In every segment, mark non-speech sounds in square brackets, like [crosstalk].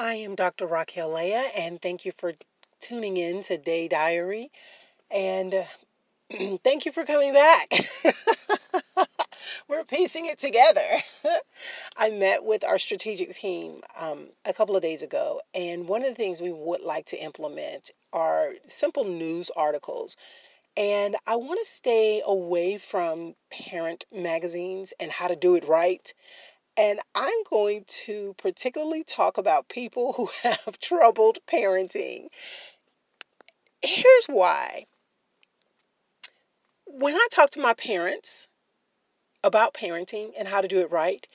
I am Dr. Raquel Leah, and thank you for tuning in to Day Diary. And uh, [clears throat] thank you for coming back. [laughs] We're piecing it together. [laughs] I met with our strategic team um, a couple of days ago, and one of the things we would like to implement are simple news articles. And I want to stay away from parent magazines and how to do it right. And I'm going to particularly talk about people who [laughs] have troubled parenting. Here's why. When I talk to my parents about parenting and how to do it right,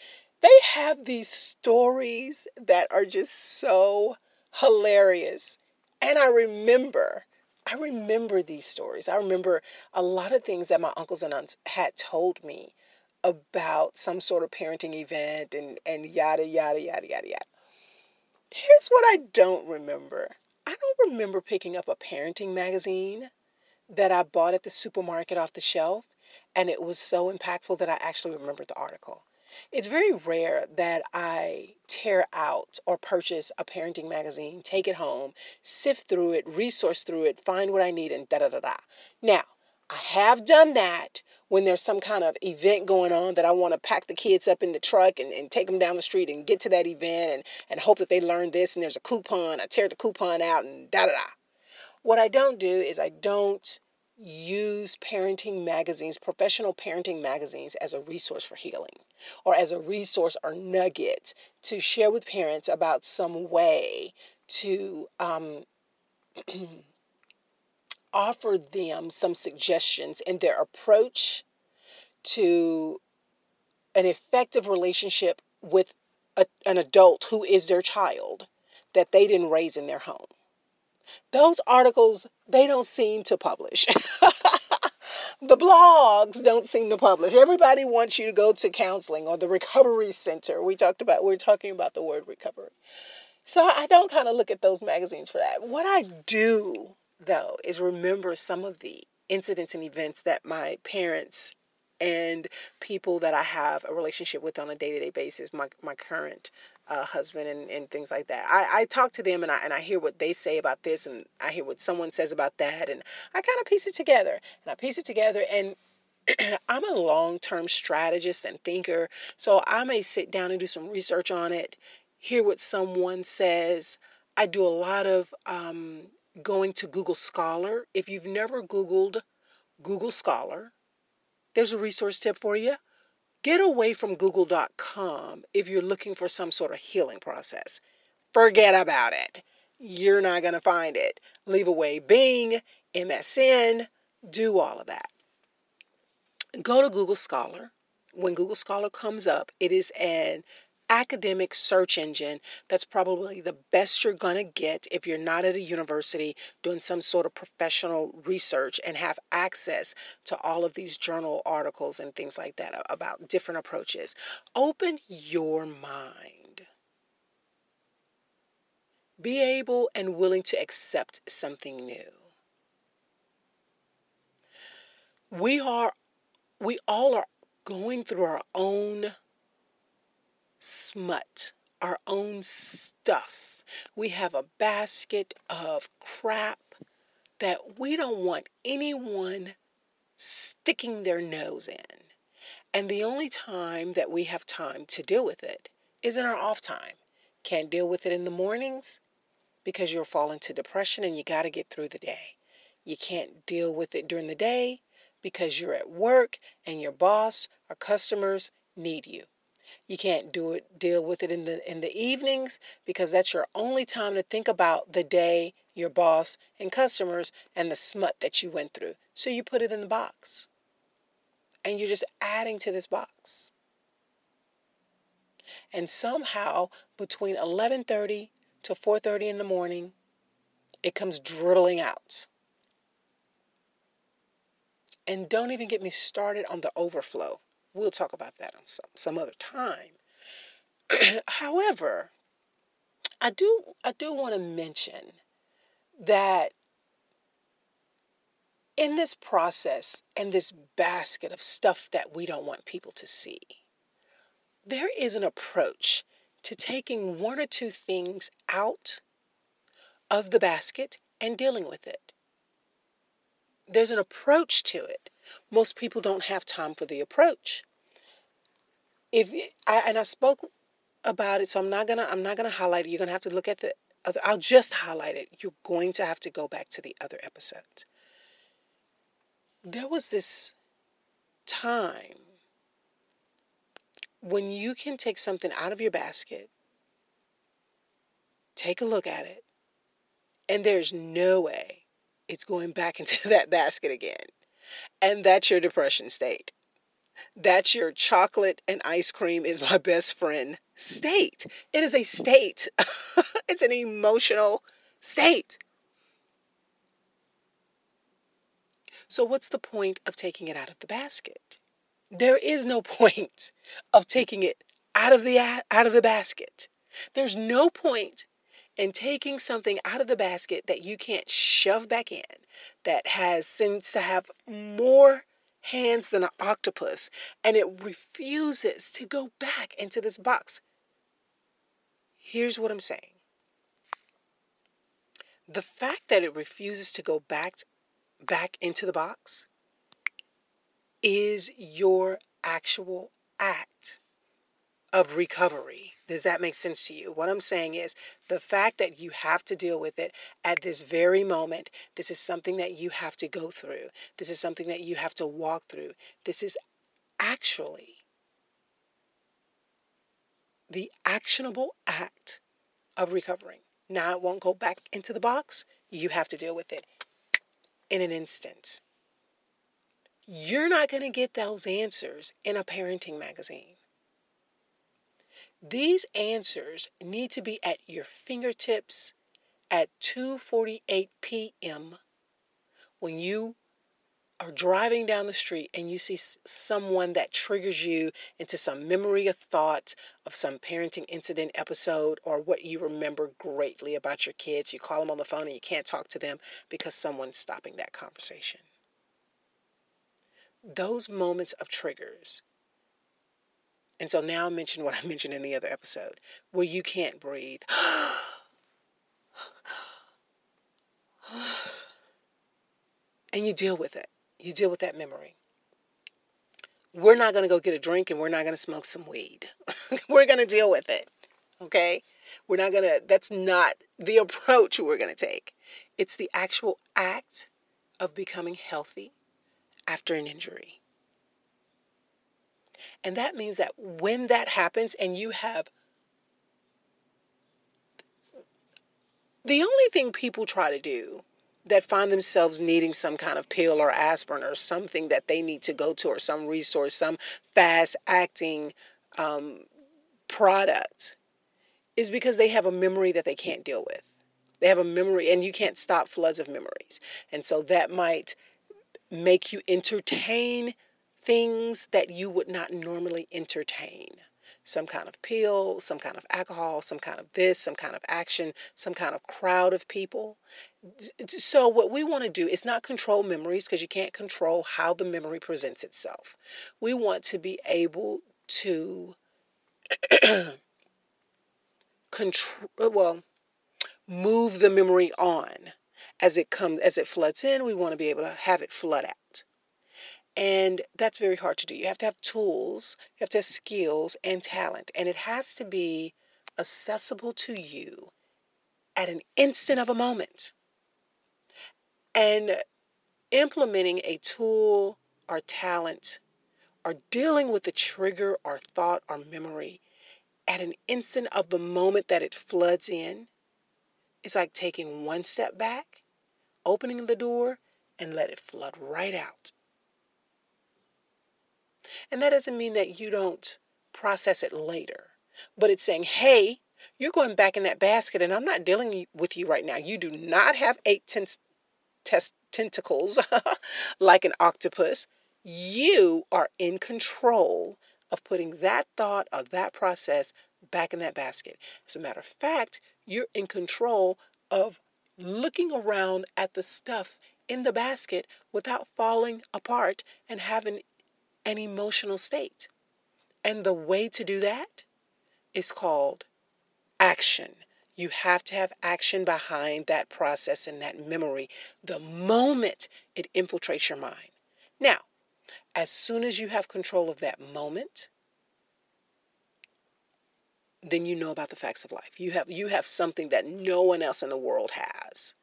they have these stories that are just so hilarious. And I remember, I remember these stories. I remember a lot of things that my uncles and aunts had told me about some sort of parenting event and, and yada, yada, yada, yada, yada. Here's what I don't remember I don't remember picking up a parenting magazine that I bought at the supermarket off the shelf, and it was so impactful that I actually remembered the article. It's very rare that I tear out or purchase a parenting magazine, take it home, sift through it, resource through it, find what I need, and da da da da. Now, I have done that when there's some kind of event going on that I want to pack the kids up in the truck and, and take them down the street and get to that event and, and hope that they learn this and there's a coupon. I tear the coupon out and da da da. What I don't do is I don't use parenting magazines, professional parenting magazines, as a resource for healing or as a resource or nugget to share with parents about some way to um, [clears throat] offer them some suggestions in their approach to an effective relationship with a, an adult who is their child that they didn't raise in their home. Those articles, they don't seem to publish. [laughs] the blogs don't seem to publish. Everybody wants you to go to counseling or the recovery center. We talked about, we are talking about the word recovery. So I don't kind of look at those magazines for that. What I do though, is remember some of the incidents and events that my parents and people that I have a relationship with on a day to day basis, my, my current uh, husband and, and things like that. I, I talk to them and I, and I hear what they say about this and I hear what someone says about that and I kind of piece it together and I piece it together and [clears throat] I'm a long term strategist and thinker, so I may sit down and do some research on it, hear what someone says. I do a lot of um, going to Google Scholar. If you've never Googled Google Scholar, there's a resource tip for you. Get away from google.com if you're looking for some sort of healing process. Forget about it. You're not going to find it. Leave away Bing, MSN, do all of that. Go to Google Scholar. When Google Scholar comes up, it is an academic search engine that's probably the best you're going to get if you're not at a university doing some sort of professional research and have access to all of these journal articles and things like that about different approaches. Open your mind. Be able and willing to accept something new. We are we all are going through our own smut, our own stuff. We have a basket of crap that we don't want anyone sticking their nose in. And the only time that we have time to deal with it is in our off time. Can't deal with it in the mornings because you'll fall into depression and you got to get through the day. You can't deal with it during the day because you're at work and your boss or customers need you. You can't do it deal with it in the in the evenings because that's your only time to think about the day, your boss and customers and the smut that you went through. So you put it in the box. And you're just adding to this box. And somehow between 11:30 to 4:30 in the morning, it comes dribbling out. And don't even get me started on the overflow. We'll talk about that on some, some other time. [clears throat] However, I do I do want to mention that in this process and this basket of stuff that we don't want people to see, there is an approach to taking one or two things out of the basket and dealing with it. There's an approach to it. Most people don't have time for the approach. If I and I spoke about it, so I'm not gonna I'm not gonna highlight it. You're gonna have to look at the other. I'll just highlight it. You're going to have to go back to the other episodes. There was this time when you can take something out of your basket, take a look at it, and there's no way it's going back [laughs] into that basket again. And that's your depression state. That's your chocolate and ice cream is my best friend state. It is a state, [laughs] it's an emotional state. So, what's the point of taking it out of the basket? There is no [laughs] point of taking it out of the out of the basket. There's no point in taking something out of the basket that you can't shove back in that has seems to have more hands than an octopus and it refuses to go back into this box. Here's what I'm saying. The fact that it refuses to go back back into the box is your actual act of recovery. Does that make sense to you? What I'm saying is the fact that you have to deal with it at this very moment, this is something that you have to go through. This is something that you have to walk through. This is actually the actionable act of recovering. Now it won't go back into the box. You have to deal with it in an instant. You're not going to get those answers in a parenting magazine. These answers need to be at your fingertips at 2:48 p.m. when you are driving down the street and you see someone that triggers you into some memory of thought of some parenting incident episode or what you remember greatly about your kids, you call them on the phone and you can't talk to them because someone's stopping that conversation. Those moments of triggers. And so now I mention what I mentioned in the other episode where you can't breathe. and you deal with it you deal with that memory. We're not going to go get a drink and we're not going to smoke some weed. [laughs] we're going to deal with it. Okay? We're not going to, that's not the [laughs] approach we're going to take. It's the actual act of becoming healthy after an injury. And that means that when that happens and you have the only thing people try to do that find themselves needing some kind of pill or aspirin or something that they need to go to or some resource, some fast acting um, product, is because they have a memory that they can't deal with. They have a memory, and you can't stop floods of memories. And so that might make you entertain things that you would not normally entertain some kind of pill, some kind of alcohol, some kind of this, some kind of action, some kind of crowd of people. So, what we want to do is not control memories because you can't control how the memory presents itself. We want to be able to [clears throat] control, uh, well, move the memory on as it comes, as it floods in. We want to be able to have it flood out. And that's very hard to do. You have to have tools, you have to have skills and talent, and it has to be accessible to you at an instant of a moment. And implementing a tool or talent or dealing with the trigger or thought or memory at an instant of the moment that it floods in is like taking one step back, opening the door, and let it flood right out. And that doesn't mean that you don't process it later, but it's saying, hey, you're going back in that basket and I'm not dealing with you right now. You do not have eight ten- test- tentacles [laughs] like an octopus. You are in control of putting that thought or that process back in that basket. As a matter of fact, you're in control of looking around at the stuff in the basket without falling apart and having an emotional state. And the way to do that is called action. You have to have action behind that process and that memory the moment it infiltrates your mind. Now, as soon as you have control of that moment, then you know about the facts of life. You have you have something that no one else in the world has.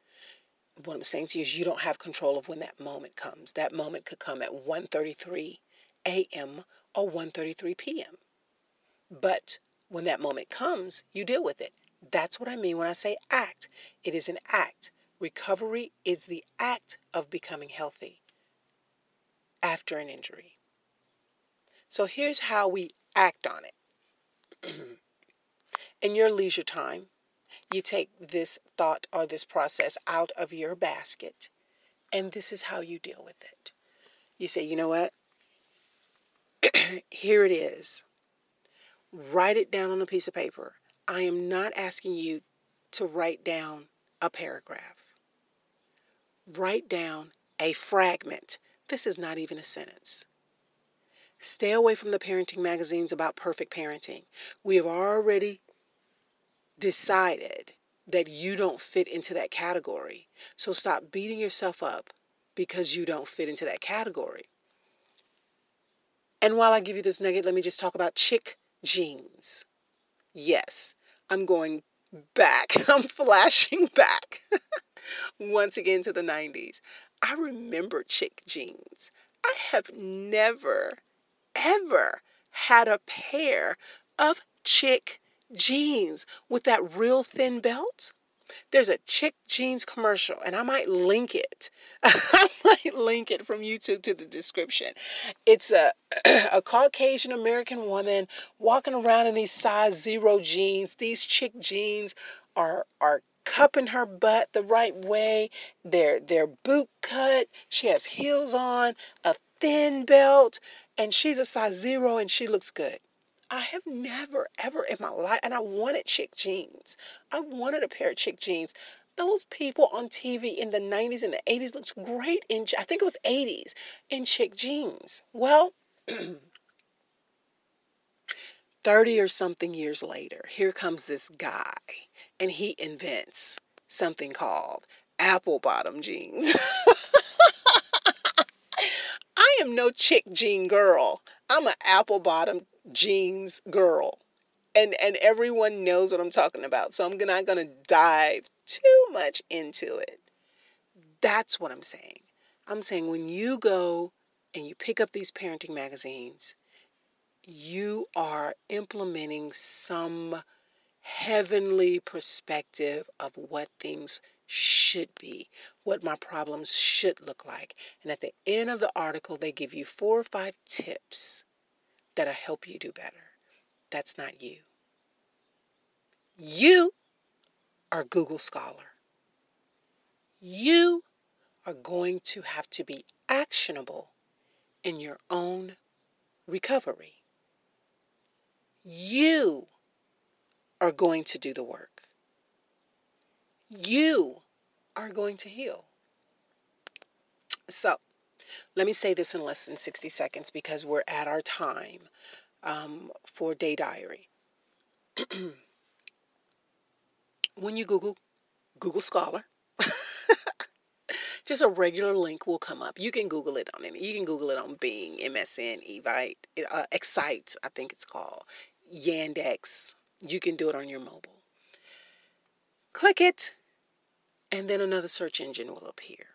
What I'm saying to you is you don't have control of when that moment comes. That moment could come at 1:33 a.m. or 1:33 p.m. But when that moment comes, you deal with it. That's what I mean when I say act. It is an act. Recovery is the act of becoming healthy after an injury. So here's how we act on it. [clears throat] In your leisure time, you take this thought or this process out of your basket, and this is how you deal with it. You say, you know what? [clears throat] Here it is. Write it down on a piece of paper. I am not asking you to write down a paragraph. Write down a fragment. This is not even a sentence. Stay away from the parenting magazines about perfect parenting. We have already decided that you don't fit into that category. So stop beating yourself up because you don't fit into that category. And while I give you this nugget, let me just talk about Chic jeans. Yes, I'm going back. [laughs] I'm flashing back [laughs] once again to the 90s. I remember Chic jeans. I have never, ever had a pair of Chic jeans with that real thin belt. There's a Chic jeans commercial, and I might link it. [laughs] I might link it from YouTube to the description. It's a, [clears throat] a Caucasian American woman walking around in these size zero jeans. These Chic jeans are are cupping her butt the right way. They're they're boot cut. She has heels on, a thin belt, and she's a size zero and she looks good. I have never, ever in my life, and I wanted Chic jeans. I wanted a pair of Chic jeans. Those people on TV in the 90s and the 80s looked great in, I think it was 80s, in Chic jeans. Well, [clears throat] 30 or something years later, here comes this guy, and he invents something called apple bottom jeans. [laughs] I am no Chic jean girl. I'm an apple bottom jeans girl. And and everyone knows what I'm talking about. So I'm not going to dive too much into it. That's what I'm saying. I'm saying when you go and you pick up these parenting magazines, you are implementing some heavenly perspective of what things should be, what my problems should look like. And at the end of the article, they give you four or five tips that'll help you do better. That's not you. You are Google Scholar. You are going to have to be actionable in your own recovery. You are going to do the work. You are going to heal. So, let me say this in less than 60 seconds because we're at our time um, for Day Diary. [clears throat] when you Google Google Scholar, [laughs] just a regular link will come up. You can Google it on any. You can Google it on Bing, MSN, Evite, uh, Excite, I think it's called, Yandex. You can do it on your mobile. Click it, and then another search engine will appear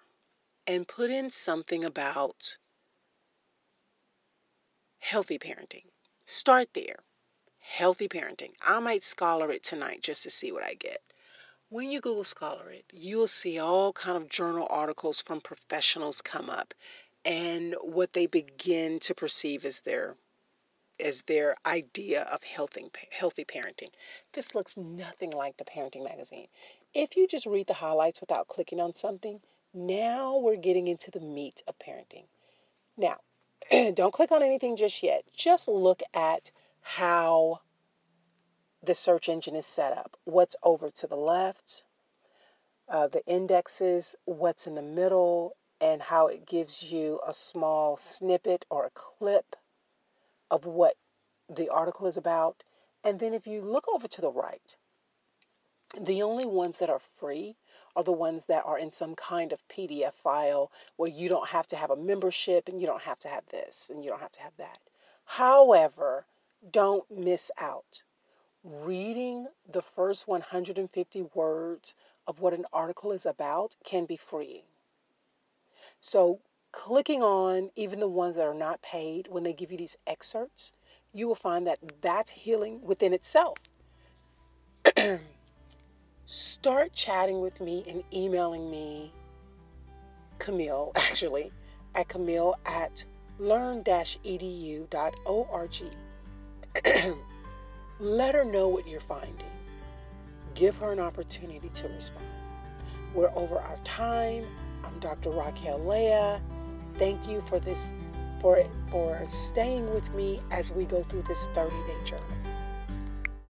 and put in something about healthy parenting. Start there. Healthy parenting. I might scholar it tonight just to see what I get. When you Google Scholar it, you'll see all kind of journal articles from professionals come up and what they begin to perceive as their as their idea of healthy healthy parenting. This looks nothing like the parenting magazine. If you just read the highlights without clicking on something, now we're getting into the meat of parenting. Now, [clears throat] don't click on anything just yet. Just look at how the search engine is set up. What's over to the left, uh, the indexes, what's in the middle, and how it gives you a small snippet or a clip of what the article is about. And then if you look over to the right, The only ones that are free are the ones that are in some kind of PDF file where you don't have to have a membership and you don't have to have this and you don't have to have that. However, don't miss out. Reading the first 150 words of what an article is about can be freeing. So, clicking on even the ones that are not paid when they give you these excerpts, you will find that that's healing within itself. [clears throat] Start chatting with me and emailing me, Camille, [laughs] actually, at Camille at learn-edu.org. [clears throat] Let her know what you're finding. Give her an opportunity to respond. We're over our time. I'm Dr. Raquel Leah. Thank you for this for for staying with me as we go through this 30-day journey.